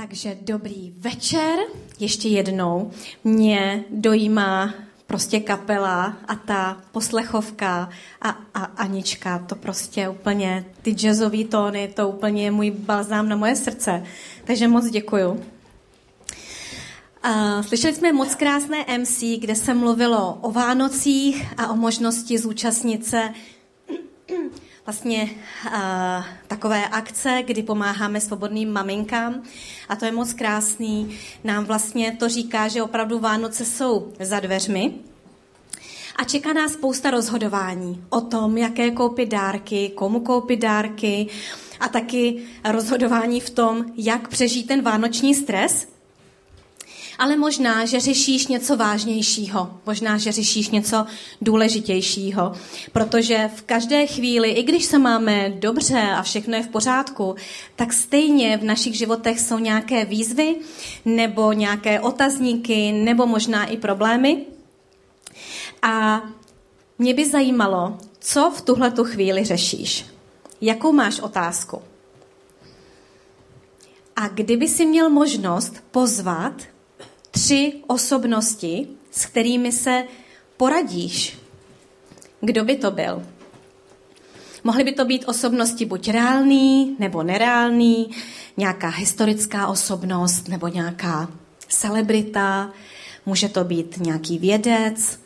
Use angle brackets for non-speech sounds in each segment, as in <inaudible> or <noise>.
Takže dobrý večer, ještě jednou. Mě dojímá prostě kapela a ta poslechovka a, a Anička, to prostě úplně, ty jazzové tóny, to úplně je můj balzám na moje srdce. Takže moc děkuju. Slyšeli jsme moc krásné MC, kde se mluvilo o Vánocích a o možnosti zúčastnit se vlastně uh, takové akce, kdy pomáháme svobodným maminkám. A to je moc krásný. Nám vlastně to říká, že opravdu Vánoce jsou za dveřmi. A čeká nás spousta rozhodování o tom, jaké koupit dárky, komu koupit dárky. A taky rozhodování v tom, jak přežít ten vánoční stres, ale možná, že řešíš něco vážnějšího, možná, že řešíš něco důležitějšího, protože v každé chvíli, i když se máme dobře a všechno je v pořádku, tak stejně v našich životech jsou nějaké výzvy nebo nějaké otazníky nebo možná i problémy. A mě by zajímalo, co v tuhle tu chvíli řešíš. Jakou máš otázku? A kdyby si měl možnost pozvat tři osobnosti, s kterými se poradíš. Kdo by to byl? Mohly by to být osobnosti buď reálný nebo nereálný, nějaká historická osobnost nebo nějaká celebrita, může to být nějaký vědec,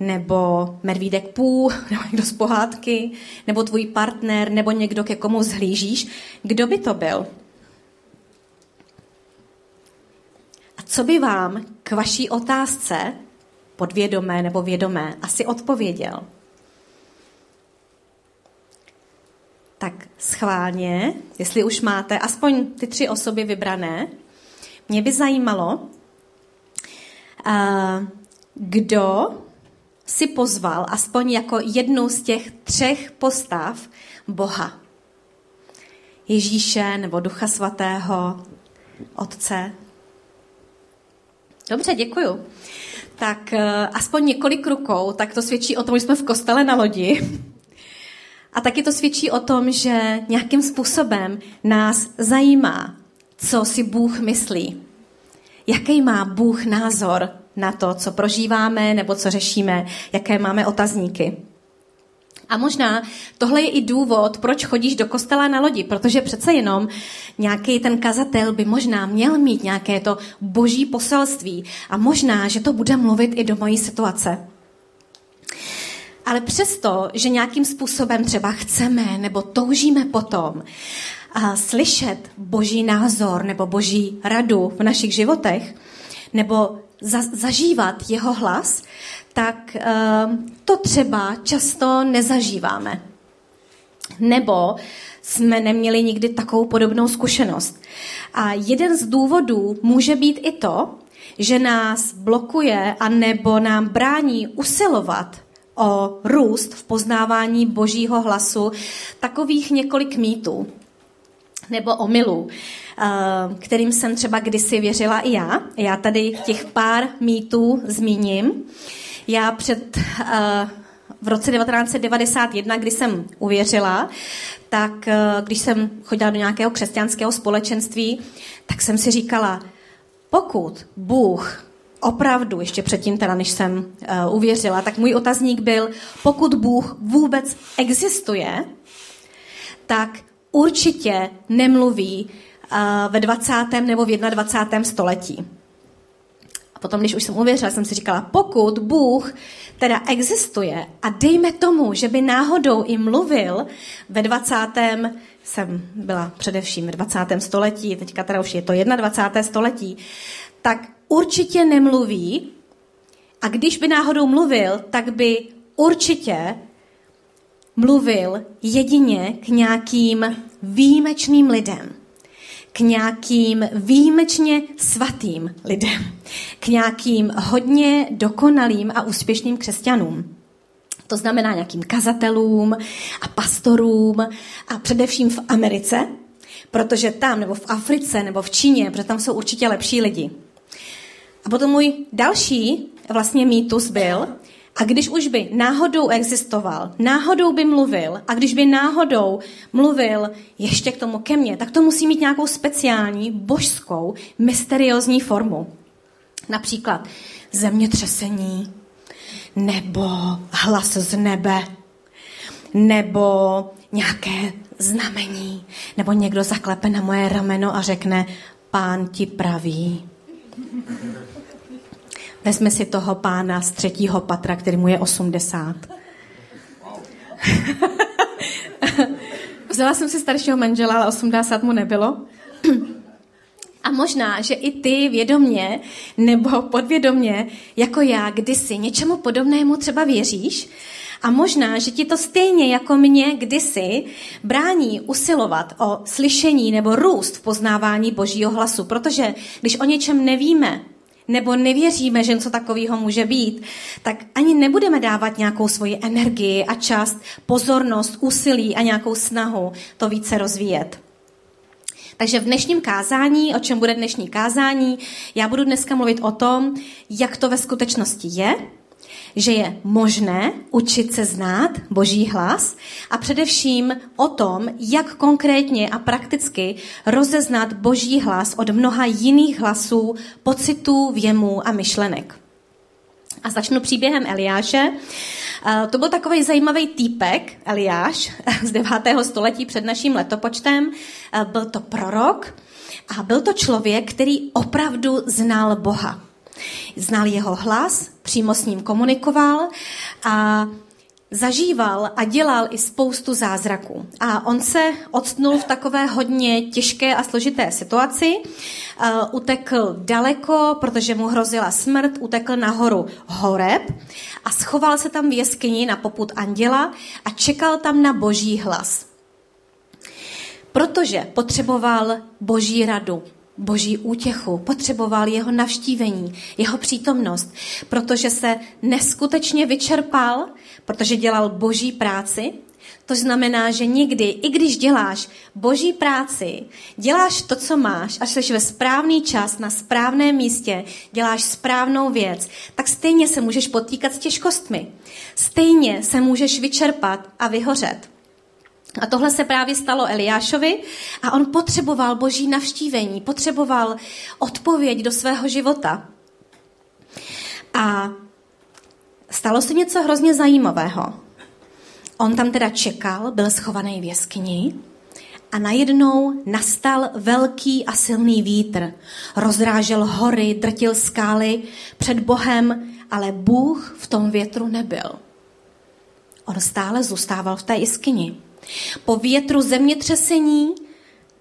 nebo medvídek pů, <laughs> nebo někdo z pohádky, nebo tvůj partner, nebo někdo, ke komu zhlížíš. Kdo by to byl? Co by vám k vaší otázce, podvědomé nebo vědomé, asi odpověděl? Tak schválně, jestli už máte aspoň ty tři osoby vybrané, mě by zajímalo, kdo si pozval aspoň jako jednu z těch třech postav Boha. Ježíše nebo Ducha Svatého, Otce Dobře, děkuju. Tak uh, aspoň několik rukou, tak to svědčí o tom, že jsme v kostele na lodi. A taky to svědčí o tom, že nějakým způsobem nás zajímá, co si Bůh myslí. Jaký má Bůh názor na to, co prožíváme nebo co řešíme, jaké máme otazníky. A možná tohle je i důvod, proč chodíš do kostela na lodi, protože přece jenom nějaký ten kazatel by možná měl mít nějaké to boží poselství a možná, že to bude mluvit i do mojí situace. Ale přesto, že nějakým způsobem třeba chceme nebo toužíme potom a slyšet boží názor nebo boží radu v našich životech, nebo za, zažívat jeho hlas, tak ehm, to třeba často nezažíváme. Nebo jsme neměli nikdy takovou podobnou zkušenost. A jeden z důvodů může být i to, že nás blokuje a nebo nám brání usilovat o růst v poznávání božího hlasu takových několik mýtů nebo omylů, ehm, kterým jsem třeba kdysi věřila i já. Já tady těch pár mýtů zmíním. Já před uh, v roce 1991, kdy jsem uvěřila, tak uh, když jsem chodila do nějakého křesťanského společenství, tak jsem si říkala, pokud Bůh opravdu, ještě předtím teda, než jsem uh, uvěřila, tak můj otazník byl, pokud Bůh vůbec existuje, tak určitě nemluví uh, ve 20. nebo v 21. století potom, když už jsem uvěřila, jsem si říkala, pokud Bůh teda existuje a dejme tomu, že by náhodou i mluvil ve 20. jsem byla především ve 20. století, teďka teda už je to 21. století, tak určitě nemluví a když by náhodou mluvil, tak by určitě mluvil jedině k nějakým výjimečným lidem k nějakým výjimečně svatým lidem, k nějakým hodně dokonalým a úspěšným křesťanům. To znamená nějakým kazatelům a pastorům a především v Americe, protože tam, nebo v Africe, nebo v Číně, protože tam jsou určitě lepší lidi. A potom můj další vlastně mýtus byl, A když už by náhodou existoval, náhodou by mluvil, a když by náhodou mluvil ještě k tomu ke mně, tak to musí mít nějakou speciální, božskou, mysteriózní formu. Například zemětřesení, nebo hlas z nebe, nebo nějaké znamení, nebo někdo zaklepe na moje rameno a řekne, pán ti praví. Vezme si toho pána z třetího patra, který mu je 80. <laughs> Vzala jsem si staršího manžela, ale 80 mu nebylo. A možná, že i ty vědomně nebo podvědomně, jako já kdysi, něčemu podobnému třeba věříš a možná, že ti to stejně jako mě kdysi brání usilovat o slyšení nebo růst v poznávání božího hlasu, protože když o něčem nevíme, nebo nevěříme, že něco takového může být, tak ani nebudeme dávat nějakou svoji energii a čas, pozornost, úsilí a nějakou snahu to více rozvíjet. Takže v dnešním kázání, o čem bude dnešní kázání, já budu dneska mluvit o tom, jak to ve skutečnosti je, že je možné učit se znát Boží hlas a především o tom, jak konkrétně a prakticky rozeznat Boží hlas od mnoha jiných hlasů, pocitů, věmů a myšlenek. A začnu příběhem Eliáše. To byl takový zajímavý týpek, Eliáš, <laughs> z 9. století před naším letopočtem. Byl to prorok a byl to člověk, který opravdu znal Boha. Znal jeho hlas, přímo s ním komunikoval a zažíval a dělal i spoustu zázraků. A on se odstnul v takové hodně těžké a složité situaci. Uh, utekl daleko, protože mu hrozila smrt, utekl nahoru Horeb a schoval se tam v jeskyni na poput anděla a čekal tam na boží hlas. Protože potřeboval boží radu, boží útěchu, potřeboval jeho navštívení, jeho přítomnost, protože se neskutečně vyčerpal, protože dělal boží práci. To znamená, že nikdy, i když děláš boží práci, děláš to, co máš a jsi ve správný čas, na správném místě, děláš správnou věc, tak stejně se můžeš potýkat s těžkostmi. Stejně se můžeš vyčerpat a vyhořet. A tohle se právě stalo Eliášovi a on potřeboval boží navštívení, potřeboval odpověď do svého života. A stalo se něco hrozně zajímavého. On tam teda čekal, byl schovaný v jeskyni a najednou nastal velký a silný vítr. Rozrážel hory, drtil skály před Bohem, ale Bůh v tom větru nebyl. On stále zůstával v té jeskyni. Po větru zemětřesení,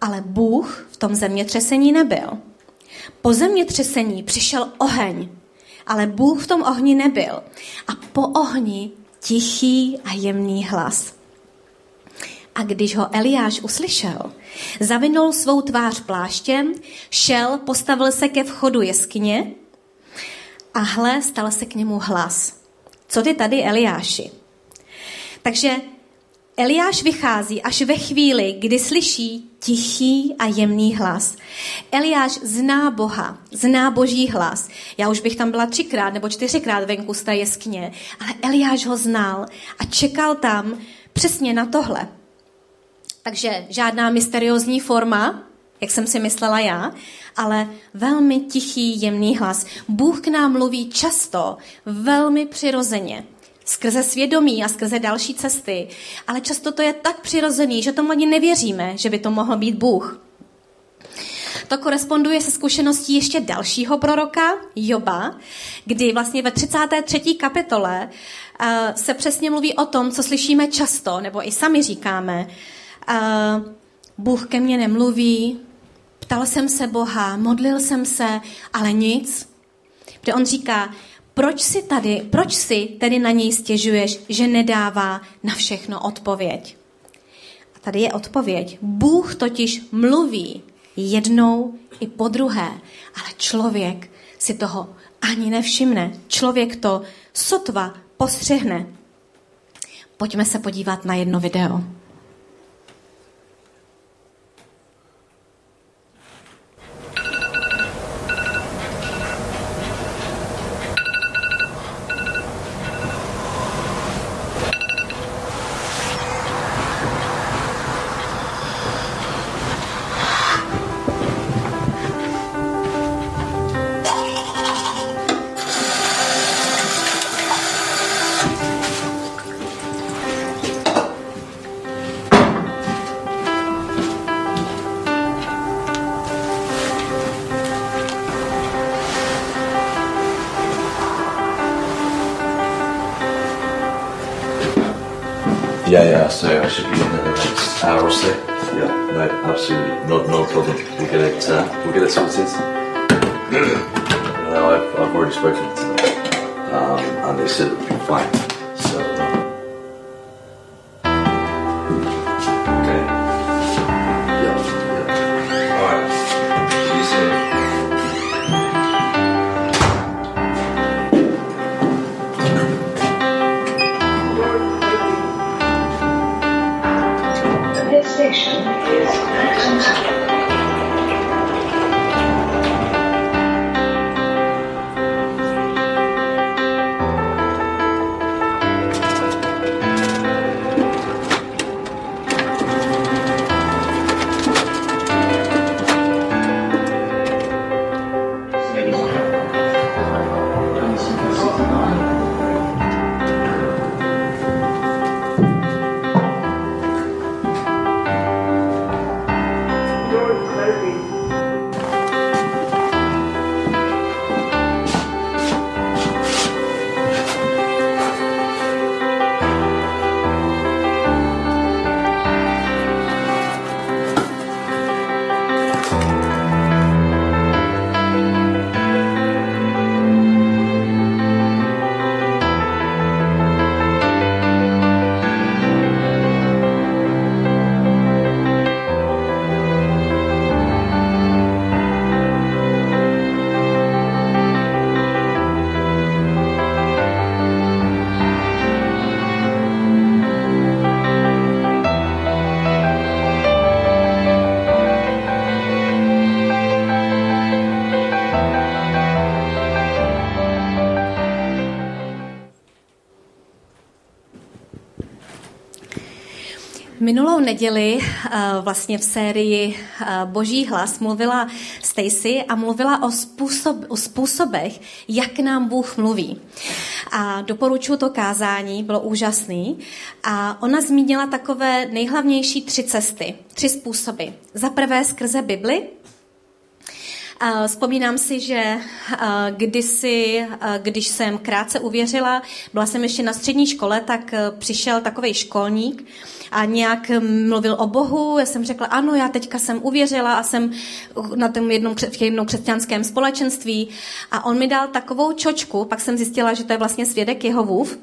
ale Bůh v tom zemětřesení nebyl. Po zemětřesení přišel oheň, ale Bůh v tom ohni nebyl. A po ohni tichý a jemný hlas. A když ho Eliáš uslyšel, zavinul svou tvář pláštěm, šel, postavil se ke vchodu jeskyně a hle, stal se k němu hlas. Co ty tady, Eliáši? Takže Eliáš vychází až ve chvíli, kdy slyší tichý a jemný hlas. Eliáš zná Boha, zná boží hlas. Já už bych tam byla třikrát nebo čtyřikrát venku z té jeskyně, ale Eliáš ho znal a čekal tam přesně na tohle. Takže žádná mysteriózní forma, jak jsem si myslela já, ale velmi tichý, jemný hlas. Bůh k nám mluví často, velmi přirozeně skrze svědomí a skrze další cesty. Ale často to je tak přirozený, že tomu ani nevěříme, že by to mohl být Bůh. To koresponduje se zkušeností ještě dalšího proroka, Joba, kdy vlastně ve 33. kapitole uh, se přesně mluví o tom, co slyšíme často, nebo i sami říkáme. Uh, Bůh ke mně nemluví, ptal jsem se Boha, modlil jsem se, ale nic. Kde on říká, proč si tady, proč si tedy na něj stěžuješ, že nedává na všechno odpověď? A tady je odpověď. Bůh totiž mluví jednou i po druhé, ale člověk si toho ani nevšimne. Člověk to sotva postřehne. Pojďme se podívat na jedno video. Yeah, yeah. So I should be in the next hour or so. Yeah, no, absolutely, no, no problem. We'll get it. Uh, we'll get it sorted. no, <clears throat> I've, I've already spoken to them, um, and they said it would be fine. Neděli eh, vlastně v sérii eh, Boží hlas mluvila Stacy a mluvila o, způsob, o způsobech, jak nám Bůh mluví. A doporučuji to kázání, bylo úžasný. A ona zmínila takové nejhlavnější tři cesty, tři způsoby. Za prvé skrze Bibli, Vzpomínám si, že kdysi, když jsem krátce uvěřila, byla jsem ještě na střední škole, tak a, přišel takový školník a nějak mluvil o Bohu. Já jsem řekla, ano, já teďka jsem uvěřila a jsem na tom jednom, v jednom křesťanském společenství. A on mi dal takovou čočku, pak jsem zjistila, že to je vlastně svědek Jehovův.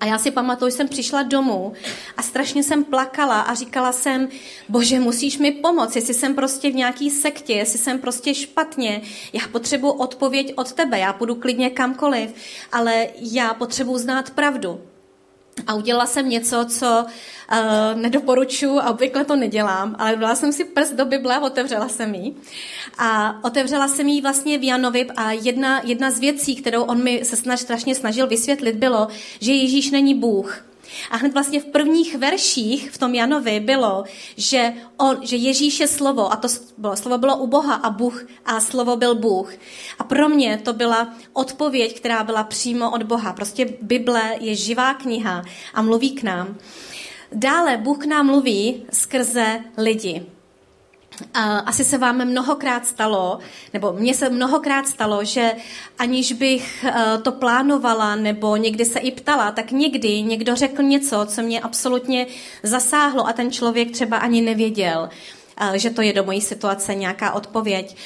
A já si pamatuju, že jsem přišla domů a strašně jsem plakala a říkala jsem, bože, musíš mi pomoct, jestli jsem prostě v nějaký sektě, jestli jsem prostě špatně, já potřebuji odpověď od tebe, já půjdu klidně kamkoliv, ale já potřebuji znát pravdu. A udělala jsem něco, co uh, nedoporučuji a obvykle to nedělám, ale dala jsem si prst do Bible otevřela jsem ji. A otevřela jsem ji vlastně v Janovi a jedna, jedna z věcí, kterou on mi se snaž, strašně snažil vysvětlit, bylo, že Ježíš není Bůh. A hned vlastně v prvních verších v tom Janovi bylo, že, on, že Ježíš je slovo a to bylo, slovo bylo u Boha a Bůh a slovo byl Bůh. A pro mě to byla odpověď, která byla přímo od Boha. Prostě Bible je živá kniha a mluví k nám. Dále Bůh k nám mluví skrze lidi. Asi se vám mnohokrát stalo, nebo mně se mnohokrát stalo, že aniž bych to plánovala nebo někdy se i ptala, tak někdy někdo řekl něco, co mě absolutně zasáhlo a ten člověk třeba ani nevěděl, že to je do mojí situace nějaká odpověď.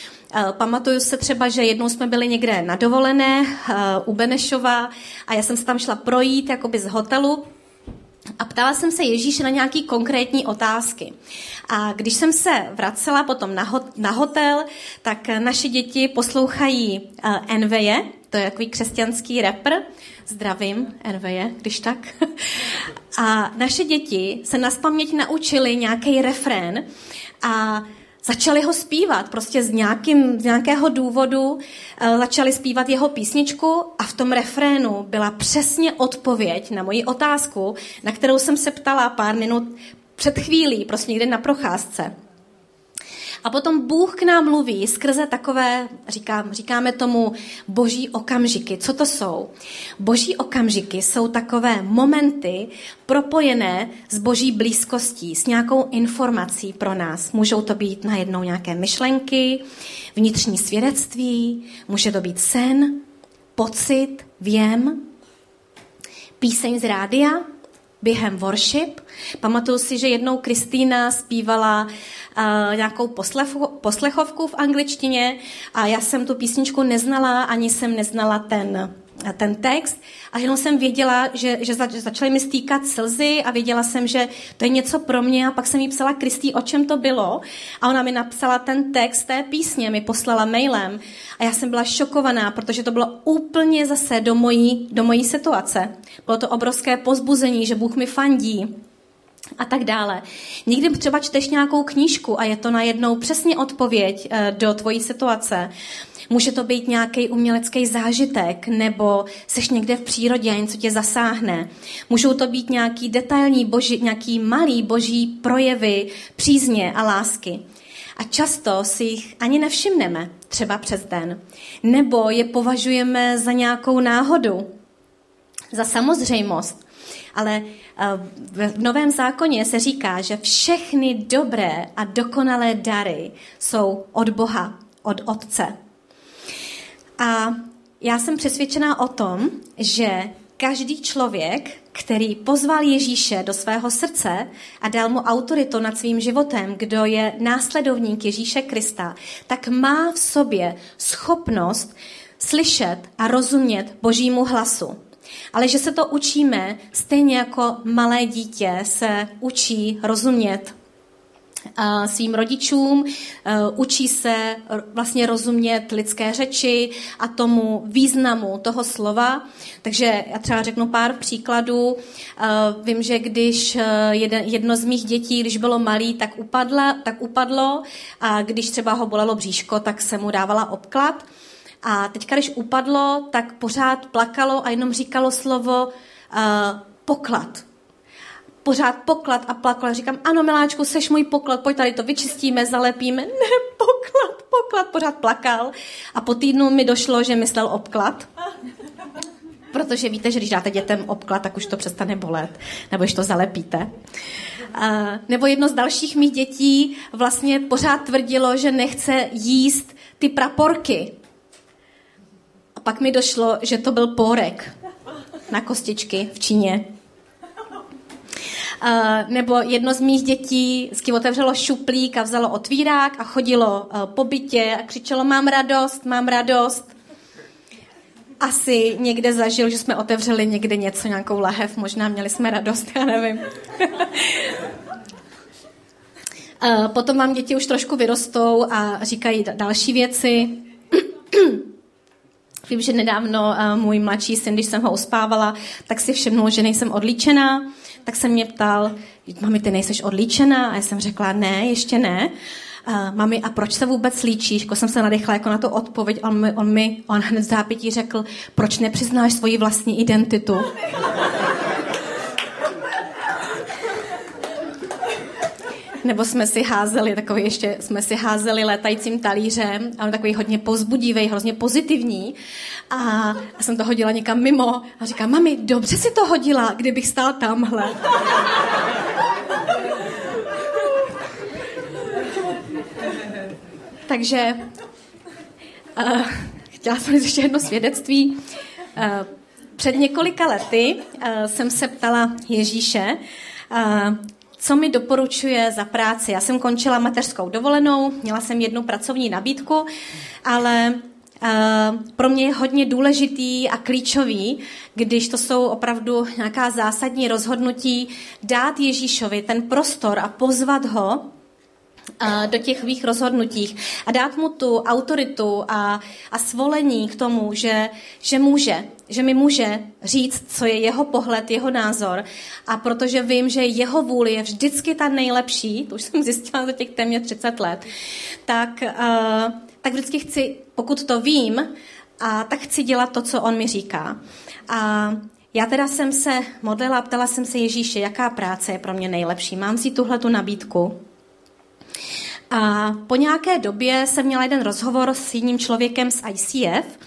Pamatuju se třeba, že jednou jsme byli někde na dovolené u Benešova a já jsem se tam šla projít jakoby z hotelu a ptala jsem se Ježíše na nějaké konkrétní otázky. A když jsem se vracela potom na, hot, na hotel, tak naše děti poslouchají uh, Enveje, to je takový křesťanský rapper, zdravím Enveje, když tak. <laughs> A naše děti se na paměť naučili nějaký refrén a začali ho zpívat, prostě z, nějakým, z nějakého důvodu uh, začali zpívat jeho písničku a v tom refrénu byla přesně odpověď na moji otázku, na kterou jsem se ptala pár minut před chvílí, prostě někde na procházce. A potom Bůh k nám mluví skrze takové, říkám, říkáme tomu, boží okamžiky. Co to jsou? Boží okamžiky jsou takové momenty propojené s boží blízkostí, s nějakou informací pro nás. Můžou to být najednou nějaké myšlenky, vnitřní svědectví, může to být sen, pocit, věm, píseň z rádia, během worship. Pamatuju si, že jednou Kristýna zpívala nějakou poslechovku v angličtině. A já jsem tu písničku neznala, ani jsem neznala ten ten text. A jenom jsem věděla, že, že začaly mi stýkat slzy a věděla jsem, že to je něco pro mě. A pak jsem jí psala Kristý, o čem to bylo? A ona mi napsala ten text té písně, mi poslala mailem. A já jsem byla šokovaná, protože to bylo úplně zase do mojí, do mojí situace. Bylo to obrovské pozbuzení, že Bůh mi fandí, a tak dále. Někdy třeba čteš nějakou knížku a je to najednou přesně odpověď eh, do tvojí situace. Může to být nějaký umělecký zážitek, nebo seš někde v přírodě a něco tě zasáhne. Můžou to být nějaký detailní boží, nějaký malý boží projevy přízně a lásky. A často si jich ani nevšimneme, třeba přes den. Nebo je považujeme za nějakou náhodu, za samozřejmost. Ale eh, v Novém zákoně se říká, že všechny dobré a dokonalé dary jsou od Boha, od Otce. A já jsem přesvědčená o tom, že každý člověk, který pozval Ježíše do svého srdce a dal mu autoritu nad svým životem, kdo je následovník Ježíše Krista, tak má v sobě schopnost slyšet a rozumět Božímu hlasu. Ale že se to učíme stejně jako malé dítě se učí rozumět svým rodičům, učí se vlastně rozumět lidské řeči a tomu významu toho slova. Takže já třeba řeknu pár příkladů. Vím, že když jedno z mých dětí, když bylo malý, tak, upadla, tak upadlo a když třeba ho bolelo bříško, tak se mu dávala obklad. A teďka, když upadlo, tak pořád plakalo a jenom říkalo slovo uh, poklad pořád poklad a plakala. Říkám, ano, miláčku, seš můj poklad, pojď tady to vyčistíme, zalepíme. <laughs> Ne, poklad, poklad, pořád plakal. A po týdnu mi došlo, že myslel obklad. Protože víte, že když dáte dětem obklad, tak už to přestane bolet, nebo když to zalepíte. A, nebo jedno z dalších mých dětí vlastně pořád tvrdilo, že nechce jíst ty praporky. Pak mi došlo, že to byl pórek na kostičky v Číně. Uh, nebo jedno z mých dětí s kým otevřelo šuplík a vzalo otvírák a chodilo uh, po bytě a křičelo mám radost, mám radost. Asi někde zažil, že jsme otevřeli někde něco, nějakou lahev, možná měli jsme radost, <laughs> já nevím. uh, potom vám děti už trošku vyrostou a říkají další věci. Vím, že nedávno můj mladší syn, když jsem ho uspávala, tak si všimnul, že nejsem odlíčená tak se mě ptal, mami, ty nejseš odlíčená? A já jsem řekla, ne, ještě ne. Uh, mami, a proč se vůbec líčíš? Jako jsem se nadechla jako na tu odpověď. On mi, on mi on hned zápětí řekl, proč nepřiznáš svoji vlastní identitu? Nebo jsme si házeli, takový ještě, jsme si házeli létajícím talířem a on takový hodně pozbudivý, hrozně pozitivní a já jsem to hodila někam mimo a říkám, mami, dobře si to hodila, kdybych stál tamhle. Takže uh, chtěla jsem ještě jedno svědectví. Uh, před několika lety uh, jsem se ptala Ježíše, uh, co mi doporučuje za práci. Já jsem končila mateřskou dovolenou, měla jsem jednu pracovní nabídku, ale uh, pro mě je hodně důležitý a klíčový, když to jsou opravdu nějaká zásadní rozhodnutí, dát Ježíšovi ten prostor a pozvat ho do těch svých rozhodnutích a dát mu tu autoritu a, a svolení k tomu, že, že může, že mi může říct, co je jeho pohled, jeho názor. A protože vím, že jeho vůli je vždycky ta nejlepší, to už jsem zjistila za těch téměř 30 let, tak, uh, tak vždycky chci, pokud to vím, a tak chci dělat to, co on mi říká. A já teda jsem se modlila, ptala jsem se Ježíše, jaká práce je pro mě nejlepší. Mám si tuhle tu nabídku? A po nějaké době jsem měla jeden rozhovor s jedním člověkem z ICF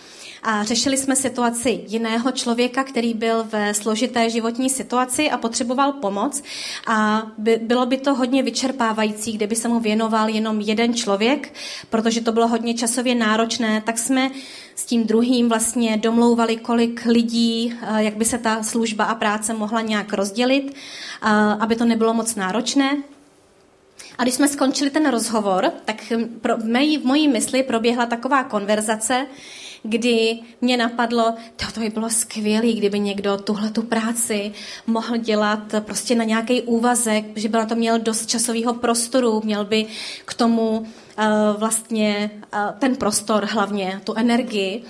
a řešili jsme situaci jiného člověka, který byl ve složité životní situaci a potřeboval pomoc. A by, bylo by to hodně vyčerpávající, kdyby se mu věnoval jenom jeden člověk, protože to bylo hodně časově náročné, tak jsme s tím druhým vlastně domlouvali, kolik lidí, eh, jak by se ta služba a práce mohla nějak rozdělit, eh, aby to nebylo moc náročné. A když jsme skončili ten rozhovor, tak pro, v, mojí, v mojí mysli proběhla taková konverzace, kdy mě napadlo, to, to by bylo skvělé, kdyby někdo tuhle tu práci mohl dělat prostě na nějaký úvazek, že by na to měl dost časového prostoru, měl by k tomu uh, vlastně uh, ten prostor hlavně, tu energii.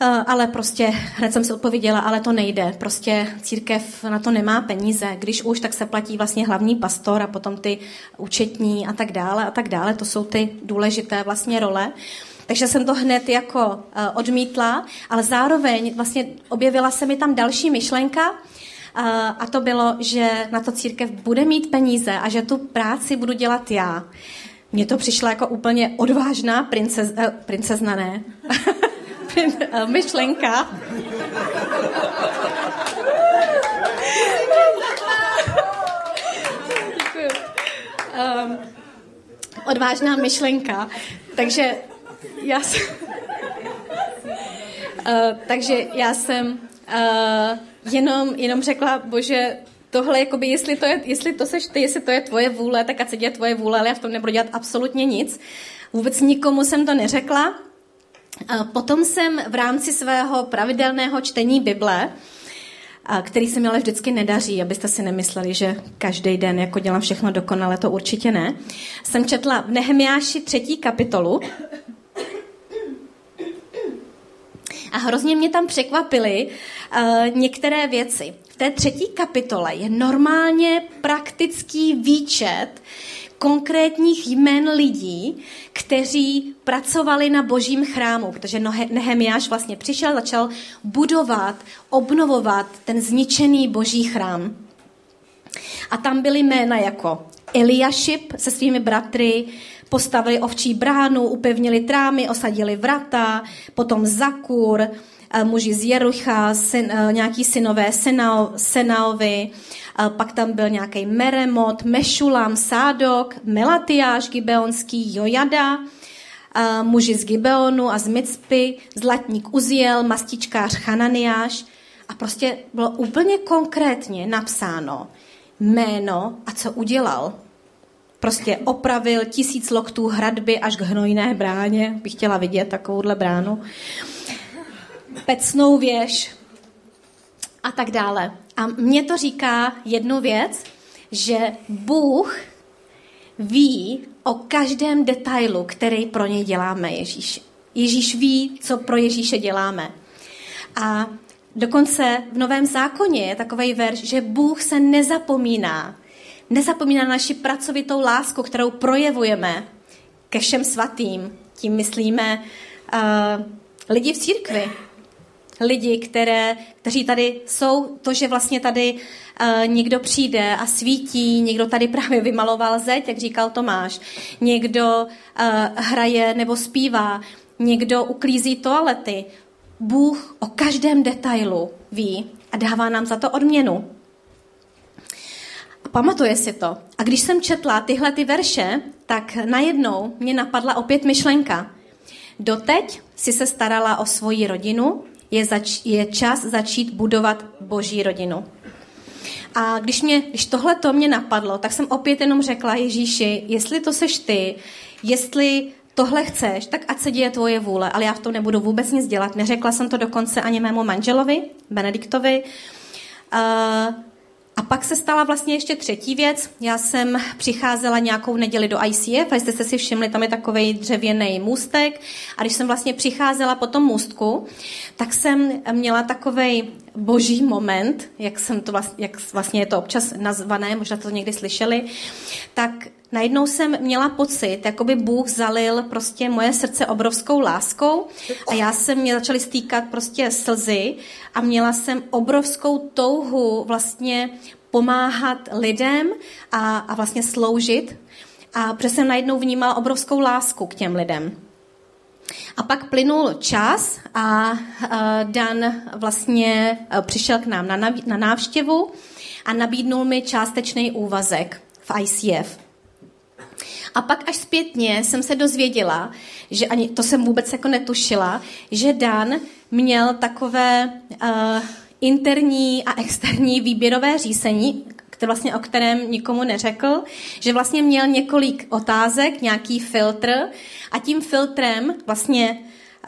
Uh, ale prostě hned jsem si odpověděla, ale to nejde. Prostě církev na to nemá peníze. Když už, tak se platí vlastně hlavní pastor a potom ty účetní a tak dále a tak dále. To jsou ty důležité vlastně role. Uh, takže jsem to hned jako uh, odmítla, ale zároveň vlastně objevila se mi tam další myšlenka, uh, a to bylo, že na to církev bude mít peníze a že tu práci budu dělat já. Mně to přišla jako úplně odvážná princez, uh, princezna, ne? <laughs> myšlenka. <laughs> Um, odvážná myšlenka. Takže já jsem... uh, takže já jsem uh, jenom, jenom řekla, bože, tohle, jakoby, jestli to, je, jestli to seš ty, jestli to je tvoje vůle, tak ať se děje tvoje vůle, ale já v tom nebudu dělat absolutně nic. Vůbec nikomu jsem to neřekla. Uh, potom jsem v rámci svého pravidelného čtení Bible který se mi ale vždycky nedaří, abyste si nemysleli, že každý den jako dělám všechno dokonale, to určitě ne. Jsem četla v Nehemiáši třetí kapitolu a hrozně mě tam překvapily uh, některé věci. V té třetí kapitole je normálně praktický výčet konkrétních jmen lidí, kteří pracovali na božím chrámu, protože Nehemiáš vlastně přišel, začal budovat, obnovovat ten zničený boží chrám. A tam byly jména jako Eliašip se svými bratry, postavili ovčí bránu, upevnili trámy, osadili vrata, potom Zakur, eh, muži z Jerucha, syn, eh, nějaký synové Senao, Senaovi, eh, pak tam byl nějaký Meremot, Mešulam, Sádok, Melatiáš Gibeonský, Jojada, muži z Gibeonu a z Micpy, zlatník Uziel, mastičkář Chananiáš. A prostě bylo úplně konkrétně napsáno jméno a co udělal prostě opravil tisíc loktů hradby až k hnojné bráně. Bych chtěla vidět takovouhle bránu. Pecnou věž a tak dále. A mně to říká jednu věc, že Bůh ví o každém detailu, který pro něj děláme Ježíš. Ježíš ví, co pro Ježíše děláme. A dokonce v Novém zákoně je takový verš, že Bůh se nezapomíná nezapomíná na naši pracovitou lásku, kterou projevujeme ke všem svatým. Tím myslíme uh, lidi v církvi, lidi, které, kteří tady jsou, to, že vlastně tady uh, někdo přijde a svítí, někdo tady právě vymaloval zeď, jak říkal Tomáš, někdo uh, hraje nebo zpívá, někdo uklízí toalety. Bůh o každém detailu ví a dává nám za to odměnu pamatuje si to. A když jsem četla tyhle ty verše, tak najednou mě napadla opět myšlenka. Doteď si se starala o svoji rodinu, je, zač- je čas začít budovat boží rodinu. A když, mě, když tohle to mě napadlo, tak jsem opět jenom řekla Ježíši, jestli to seš ty, jestli tohle chceš, tak ať se děje tvoje vůle, ale já v tom nebudu vůbec nic dělat. Neřekla jsem to dokonce ani mému manželovi, Benediktovi. Uh, a pak se stala vlastně ještě třetí věc. Já jsem přicházela nějakou neděli do ICF a jste se si všimli, tam je takový dřevěný můstek. A když jsem vlastně přicházela po tom můstku, tak jsem měla takový boží moment, jak, jsem to vlastně, jak vlastně je to občas nazvané, možná to někdy slyšeli, tak najednou jsem měla pocit, jako by Bůh zalil prostě moje srdce obrovskou láskou a já jsem mě začaly stýkat prostě slzy a měla jsem obrovskou touhu vlastně pomáhat lidem a, a vlastně sloužit a protože jsem najednou vnímala obrovskou lásku k těm lidem. A pak plynul čas a Dan vlastně přišel k nám na návštěvu a nabídnul mi částečný úvazek v ICF. A pak až zpětně jsem se dozvěděla, že ani to jsem vůbec jako netušila, že Dan měl takové uh, interní a externí výběrové řízení, které vlastně, o kterém nikomu neřekl, že vlastně měl několik otázek, nějaký filtr a tím filtrem vlastně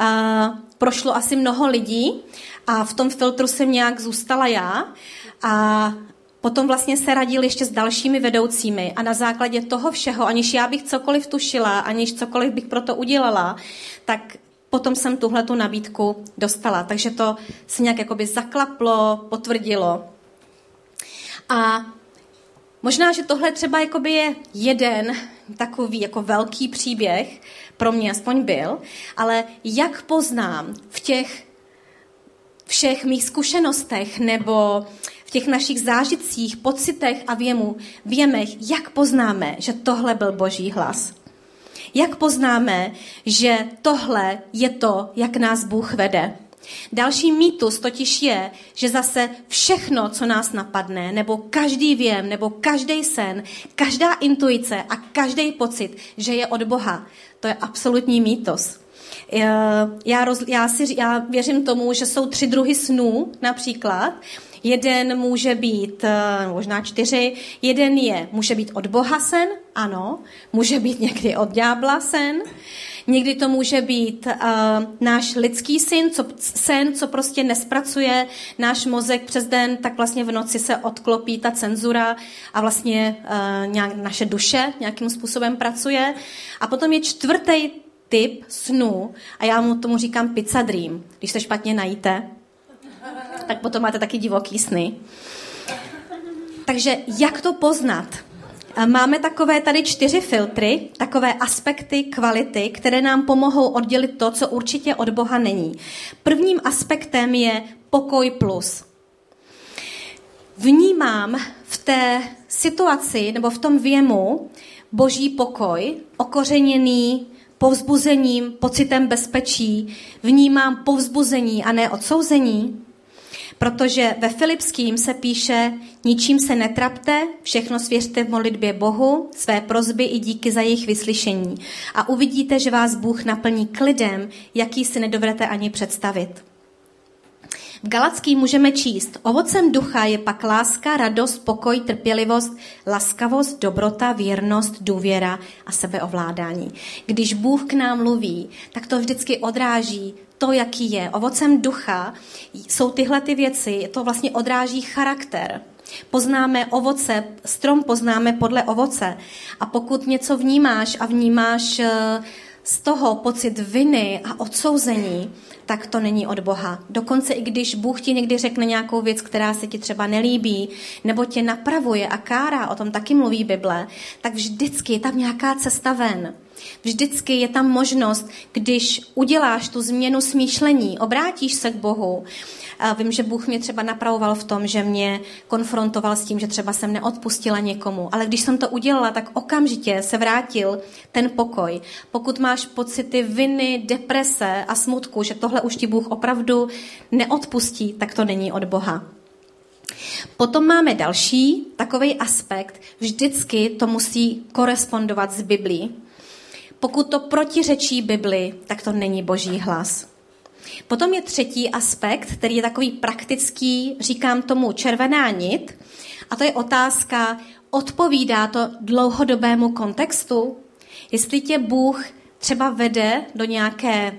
uh, prošlo asi mnoho lidí a v tom filtru jsem nějak zůstala já a Potom vlastně se radil ještě s dalšími vedoucími a na základě toho všeho, aniž já bych cokoliv tušila, aniž cokoliv bych pro to udělala, tak potom jsem tuhle tu nabídku dostala. Takže to se nějak jakoby zaklaplo, potvrdilo. A možná, že tohle třeba jakoby je jeden takový jako velký příběh, pro mě aspoň byl, ale jak poznám v těch všech mých zkušenostech nebo v těch našich zážitcích, pocitech a věmu, věmech, jak poznáme, že tohle byl boží hlas. Jak poznáme, že tohle je to, jak nás Bůh vede. Další mýtus totiž je, že zase všechno, co nás napadne, nebo každý věm, nebo každý sen, každá intuice a každý pocit, že je od Boha, to je absolutní mýtus. Já, roz, já, si, já věřím tomu, že jsou tři druhy snů například. Jeden může být, eh, možná čtyři, jeden je, může být od Boha sen, ano, může být někdy od ďábla sen, někdy to může být uh, náš lidský syn, co, sen, co prostě nespracuje náš mozek přes den, tak vlastně v noci se odklopí ta cenzura a vlastně uh, nějak naše duše nějakým způsobem pracuje. A potom je čtvrtý typ snu a já mu tomu říkám pizza dream. Když se špatně najíte, tak potom máte taky divoký sny. Takže jak to poznat? Máme takové tady čtyři filtry, takové aspekty kvality, které nám pomohou oddělit to, co určitě od Boha není. Prvním aspektem je pokoj plus. Vnímám v té situaci nebo v tom věmu boží pokoj, okořeněný povzbuzením, pocitem bezpečí. Vnímám povzbuzení a ne odsouzení. Protože ve Filipským se píše, ničím se netrapte, všechno svěřte v modlitbě Bohu, své prozby i díky za jejich vyslyšení. A uvidíte, že vás Bůh naplní klidem, jaký si nedovedete ani představit. V Galacký můžeme číst, ovocem ducha je pak láska, radost, pokoj, trpělivost, laskavost, dobrota, věrnost, důvěra a sebeovládání. Když Bůh k nám mluví, tak to vždycky odráží to, jaký je. Ovocem ducha jsou tyhle ty věci, to vlastně odráží charakter. Poznáme ovoce, strom poznáme podle ovoce. A pokud něco vnímáš a vnímáš eh, z toho pocit viny a odsouzení, tak to není od Boha. Dokonce i když Bůh ti někdy řekne nějakou věc, která se ti třeba nelíbí, nebo tě napravuje a kárá, o tom taky mluví Bible, tak vždycky je tam nějaká cesta ven. Vždycky je tam možnost, když uděláš tu změnu smýšlení, obrátíš se k Bohu. A vím, že Bůh mě třeba napravoval v tom, že mě konfrontoval s tím, že třeba jsem neodpustila někomu. Ale když jsem to udělala, tak okamžitě se vrátil ten pokoj. Pokud máš pocity viny, deprese a smutku, že tohle už ti Bůh opravdu neodpustí, tak to není od Boha. Potom máme další takový aspekt, vždycky to musí korespondovat s Biblí. Pokud to protiřečí Bibli, tak to není boží hlas. Potom je třetí aspekt, který je takový praktický, říkám tomu červená nit, a to je otázka, odpovídá to dlouhodobému kontextu? Jestli tě Bůh třeba vede do nějaké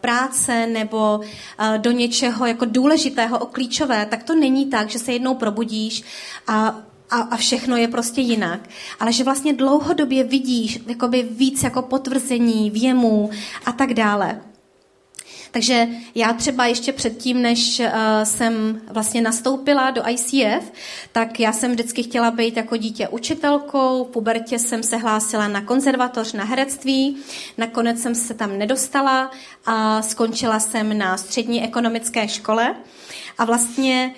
práce nebo eh, do něčeho jako důležitého, klíčové, tak to není tak, že se jednou probudíš a a, a všechno je prostě jinak. Ale že vlastně dlouhodobě vidíš jakoby víc jako potvrzení, věmů a tak dále. Takže já třeba ještě předtím, než uh, jsem vlastně nastoupila do ICF, tak já jsem vždycky chtěla být jako dítě učitelkou. V pubertě jsem se hlásila na konzervatoř na herectví. Nakonec jsem se tam nedostala a skončila jsem na střední ekonomické škole. A vlastně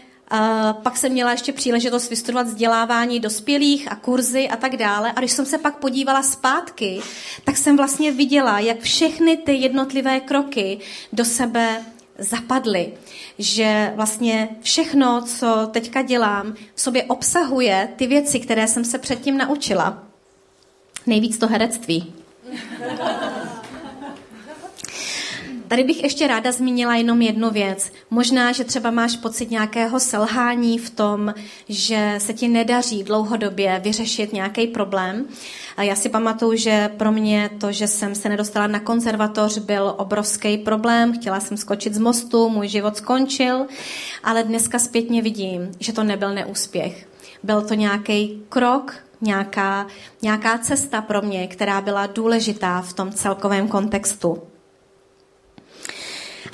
pak jsem měla ještě příležitost vystudovat vzdělávání dospělých a kurzy a tak dále. A když jsem se pak podívala zpátky, tak jsem vlastně viděla, jak všechny ty jednotlivé kroky do sebe zapadly. Že vlastně všechno, co teďka dělám, v sobě obsahuje ty věci, které jsem se předtím naučila. Nejvíc to herectví. Tady bych ještě ráda zmínila jenom jednu věc. Možná, že třeba máš pocit nějakého selhání v tom, že se ti nedaří dlouhodobě vyřešit nějaký problém. Já si pamatuju, že pro mě to, že jsem se nedostala na konzervatoř, byl obrovský problém. Chtěla jsem skočit z mostu, můj život skončil, ale dneska zpětně vidím, že to nebyl neúspěch. Byl to nějaký krok, nějaká, nějaká cesta pro mě, která byla důležitá v tom celkovém kontextu.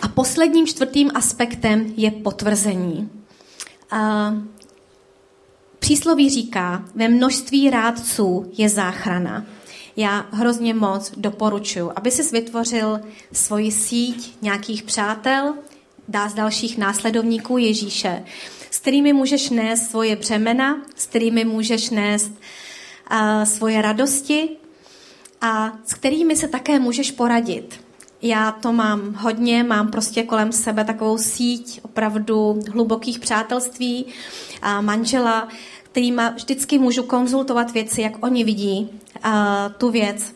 A posledním čtvrtým aspektem je potvrzení. Přísloví říká, ve množství rádců je záchrana. Já hrozně moc doporučuji, aby si vytvořil svoji síť nějakých přátel, dá z dalších následovníků Ježíše, s kterými můžeš nést svoje břemena, s kterými můžeš nést uh, svoje radosti a s kterými se také můžeš poradit. Já to mám hodně, mám prostě kolem sebe takovou síť opravdu hlubokých přátelství a manžela, kterýma vždycky můžu konzultovat věci, jak oni vidí uh, tu věc.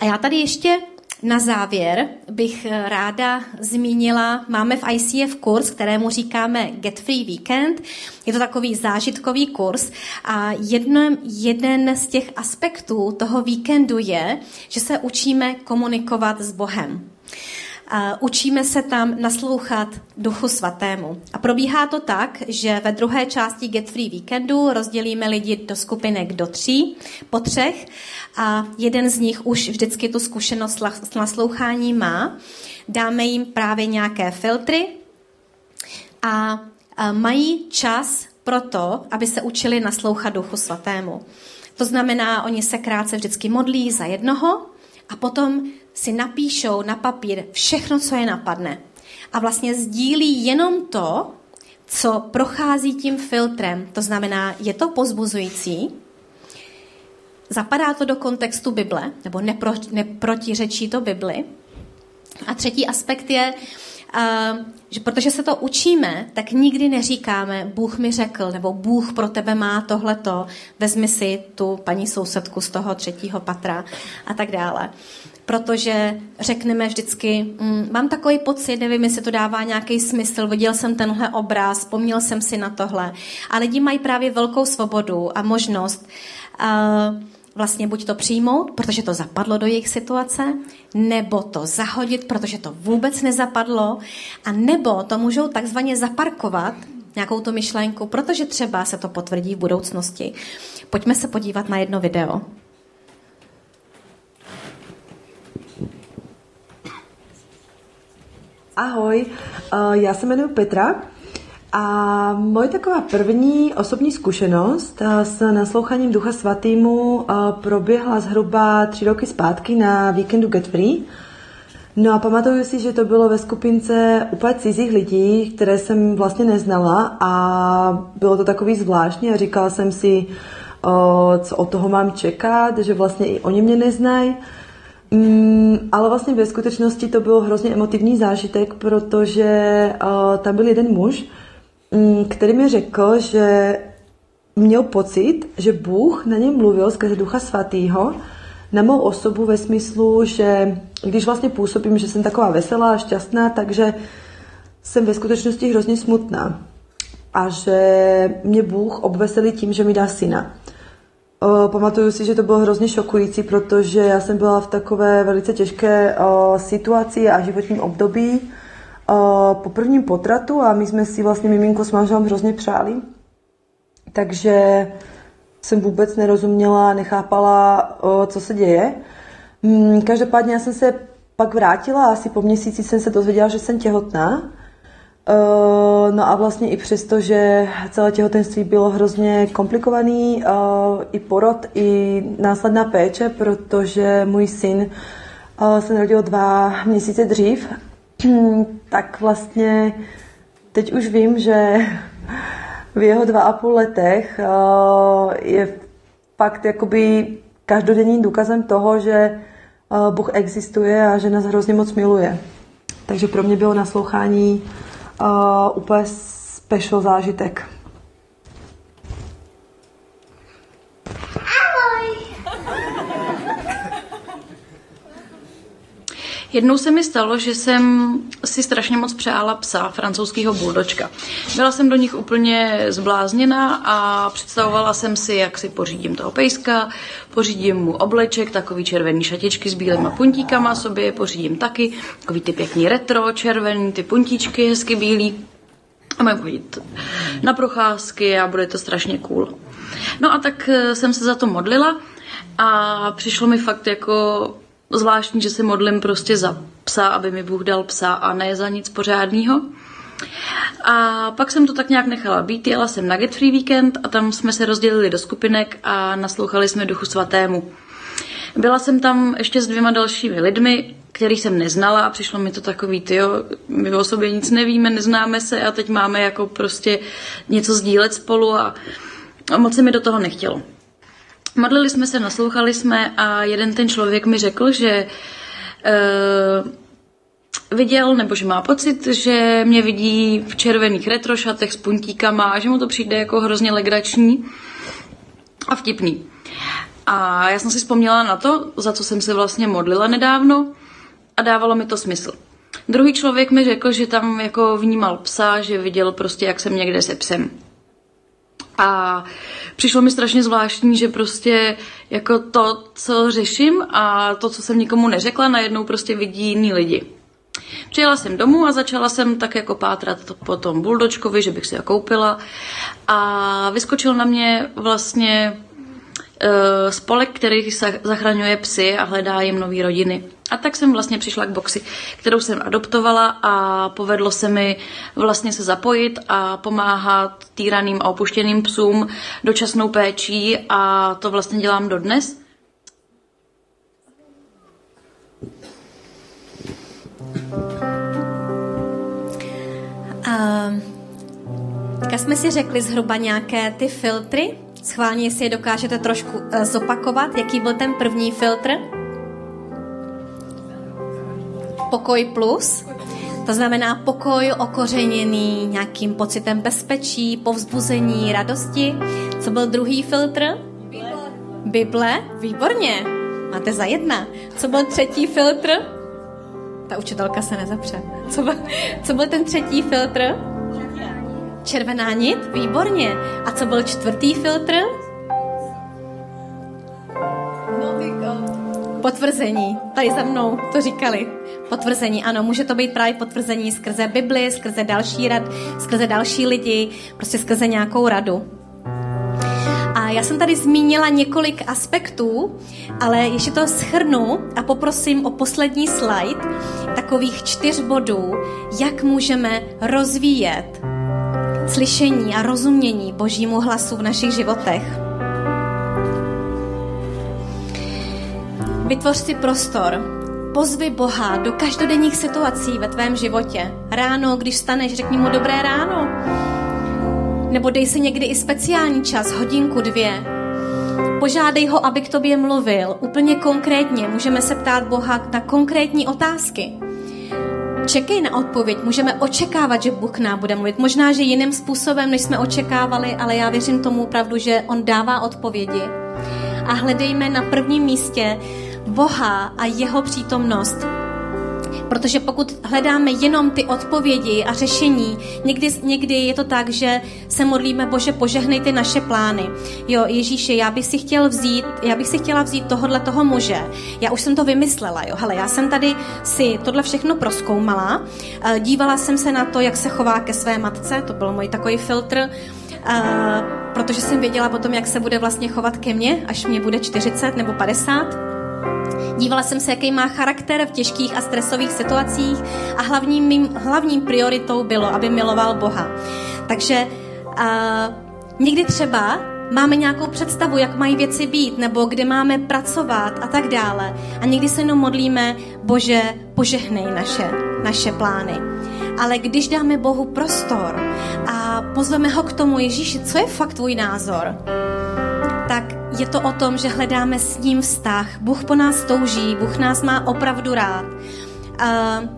A já tady ještě na závěr bych ráda zmínila, máme v ICF kurz, kterému říkáme Get Free Weekend. Je to takový zážitkový kurz a jedno, jeden z těch aspektů toho víkendu je, že se učíme komunikovat s Bohem. Učíme se tam naslouchat Duchu Svatému. A probíhá to tak, že ve druhé části Get Free Weekendu rozdělíme lidi do skupinek do tří, po třech a jeden z nich už vždycky tu zkušenost s naslouchání má. Dáme jim právě nějaké filtry a mají čas pro to, aby se učili naslouchat Duchu Svatému. To znamená, oni se krátce vždycky modlí za jednoho a potom si napíšou na papír všechno, co je napadne. A vlastně sdílí jenom to, co prochází tím filtrem. To znamená, je to pozbuzující, zapadá to do kontextu Bible, nebo nepro, neprotiřečí to Bibli. A třetí aspekt je, že protože se to učíme, tak nikdy neříkáme, Bůh mi řekl, nebo Bůh pro tebe má tohleto, vezmi si tu paní sousedku z toho třetího patra a tak dále protože řekneme vždycky, mm, mám takový pocit, nevím, jestli to dává nějaký smysl, viděl jsem tenhle obraz, vzpomněl jsem si na tohle. A lidi mají právě velkou svobodu a možnost uh, vlastně buď to přijmout, protože to zapadlo do jejich situace, nebo to zahodit, protože to vůbec nezapadlo, a nebo to můžou takzvaně zaparkovat, nějakou tu myšlenku, protože třeba se to potvrdí v budoucnosti. Pojďme se podívat na jedno video. Ahoj, eh, já se jmenuji Petra a moje taková první osobní zkušenost eh, s naslouchaním Ducha Svatýmu eh, proběhla zhruba tři roky zpátky na víkendu Get Free. No a pamatuju si, že to bylo ve skupince úplně cizích lidí, které jsem vlastně neznala a bylo to takový zvláštní a říkala jsem si, co od toho mám čekat, že vlastně i oni mě neznají. Mm, ale vlastně ve skutečnosti to byl hrozně emotivní zážitek, protože uh, tam byl jeden muž, který mi řekl, že měl pocit, že Bůh na něm mluvil skrze Ducha Svatého na mou osobu ve smyslu, že když vlastně působím, že jsem taková veselá a šťastná, takže jsem ve skutečnosti hrozně smutná. A že mě Bůh obveselí tím, že mi dá syna. Uh, pamatuju si, že to bylo hrozně šokující, protože já jsem byla v takové velice těžké uh, situaci a životním období po prvním potratu a my jsme si vlastně miminko s manželem hrozně přáli. Takže jsem vůbec nerozuměla, nechápala, co se děje. Um, každopádně já jsem se pak vrátila asi po měsíci jsem se dozvěděla, že jsem těhotná. No a vlastně i přesto, že celé těhotenství bylo hrozně komplikovaný, i porod, i následná péče, protože můj syn se narodil dva měsíce dřív, <clears throat> tak vlastně teď už vím, že v jeho dva a půl letech je fakt jakoby každodenním důkazem toho, že Bůh existuje a že nás hrozně moc miluje. Takže pro mě bylo naslouchání uh, úplně special zážitek. Jednou se mi stalo, že jsem si strašně moc přála psa, francouzského buldočka. Byla jsem do nich úplně zblázněna a představovala jsem si, jak si pořídím toho pejska, pořídím mu obleček, takový červený šatičky s bílýma puntíkama, sobě pořídím taky, takový ty pěkný retro, červený, ty puntíčky hezky bílý. A mám chodit na procházky a bude to strašně cool. No a tak eh, jsem se za to modlila a přišlo mi fakt jako zvláštní, že se modlím prostě za psa, aby mi Bůh dal psa a ne za nic pořádného. A pak jsem to tak nějak nechala být, jela jsem na Get Free Weekend a tam jsme se rozdělili do skupinek a naslouchali jsme Duchu Svatému. Byla jsem tam ještě s dvěma dalšími lidmi, který jsem neznala a přišlo mi to takový, ty jo, my o sobě nic nevíme, neznáme se a teď máme jako prostě něco sdílet spolu a, a moc se mi do toho nechtělo. Modlili jsme se, naslouchali jsme a jeden ten člověk mi řekl, že uh, viděl, nebo že má pocit, že mě vidí v červených retrošatech s puntíkama a že mu to přijde jako hrozně legrační a vtipný. A já jsem si vzpomněla na to, za co jsem se vlastně modlila nedávno a dávalo mi to smysl. Druhý člověk mi řekl, že tam jako vnímal psa, že viděl prostě, jak jsem někde se psem. A přišlo mi strašně zvláštní, že prostě jako to, co řeším a to, co jsem nikomu neřekla, najednou prostě vidí jiní lidi. Přijela jsem domů a začala jsem tak jako pátrat po tom buldočkovi, že bych si ho koupila a vyskočil na mě vlastně spolek, který zachraňuje psy a hledá jim nové rodiny. A tak jsem vlastně přišla k boxi, kterou jsem adoptovala a povedlo se mi vlastně se zapojit a pomáhat týraným a opuštěným psům dočasnou péčí a to vlastně dělám dodnes. Uh, teďka jsme si řekli zhruba nějaké ty filtry, Schválně, si je dokážete trošku uh, zopakovat, jaký byl ten první filtr. Pokoj plus. To znamená pokoj okořeněný nějakým pocitem bezpečí, povzbuzení, radosti. Co byl druhý filtr? Bible. Bible? Výborně. Máte za jedna. Co byl třetí filtr? Ta učitelka se nezapře. Co byl, co byl ten třetí filtr? Červená nit? Výborně. A co byl čtvrtý filtr? Potvrzení. Tady za mnou to říkali. Potvrzení, ano, může to být právě potvrzení skrze Bibli, skrze další rad, skrze další lidi, prostě skrze nějakou radu. A já jsem tady zmínila několik aspektů, ale ještě to schrnu a poprosím o poslední slide, takových čtyř bodů, jak můžeme rozvíjet slyšení a rozumění Božímu hlasu v našich životech. Vytvoř si prostor. Pozvi Boha do každodenních situací ve tvém životě. Ráno, když staneš, řekni mu dobré ráno. Nebo dej si někdy i speciální čas, hodinku, dvě. Požádej ho, aby k tobě mluvil. Úplně konkrétně můžeme se ptát Boha na konkrétní otázky. Čekej na odpověď. Můžeme očekávat, že Bůh nám bude mluvit. Možná, že jiným způsobem, než jsme očekávali, ale já věřím tomu opravdu, že On dává odpovědi. A hledejme na prvním místě Boha a jeho přítomnost Protože pokud hledáme jenom ty odpovědi a řešení, někdy, někdy je to tak, že se modlíme, Bože, požehnej ty naše plány. Jo, Ježíši, já bych si chtěl vzít, já bych si chtěla vzít tohohle toho muže. Já už jsem to vymyslela, jo. Hele, já jsem tady si tohle všechno proskoumala. Eh, dívala jsem se na to, jak se chová ke své matce, to byl můj takový filtr. Uh, protože jsem věděla potom, jak se bude vlastně chovat ke mně, až mě bude 40 nebo 50. Dívala jsem se, jaký má charakter v těžkých a stresových situacích a hlavním, mým, hlavním prioritou bylo, aby miloval Boha. Takže uh, někdy třeba máme nějakou představu, jak mají věci být, nebo kde máme pracovat a tak dále. A někdy se jenom modlíme, Bože, požehnej naše, naše plány. Ale když dáme Bohu prostor a pozveme ho k tomu, Ježíši, co je fakt tvůj názor? Tak je to o tom, že hledáme s ním vztah. Bůh po nás touží, Bůh nás má opravdu rád.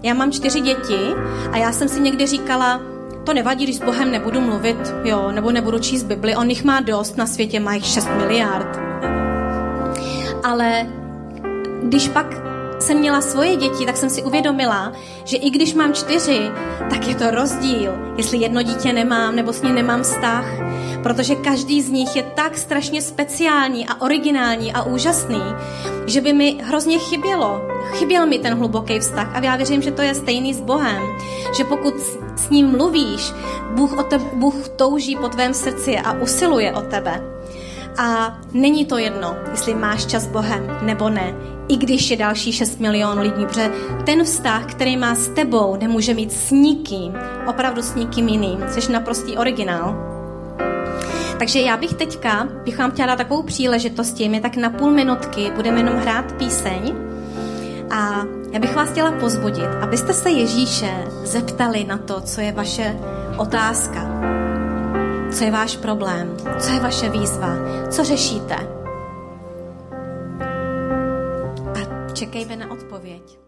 Já mám čtyři děti a já jsem si někdy říkala, to nevadí, když s Bohem nebudu mluvit, jo, nebo nebudu číst Bibli, on jich má dost, na světě má jich 6 miliard. Ale když pak jsem měla svoje děti, tak jsem si uvědomila, že i když mám čtyři, tak je to rozdíl, jestli jedno dítě nemám nebo s ním nemám vztah, protože každý z nich je tak strašně speciální a originální a úžasný, že by mi hrozně chybělo. Chyběl mi ten hluboký vztah a já věřím, že to je stejný s Bohem, že pokud s ním mluvíš, Bůh, o te, Bůh touží po tvém srdci a usiluje o tebe. A není to jedno, jestli máš čas s Bohem nebo ne, i když je další 6 milionů lidí, protože ten vztah, který má s tebou, nemůže mít s nikým, opravdu s nikým jiným. Jsi naprostý originál. Takže já bych teďka, bych vám chtěla dát takovou příležitost, my tak na půl minutky budeme jenom hrát píseň a já bych vás chtěla pozbudit, abyste se Ježíše zeptali na to, co je vaše otázka, co je váš problém, co je vaše výzva, co řešíte. Čekejme na odpověď.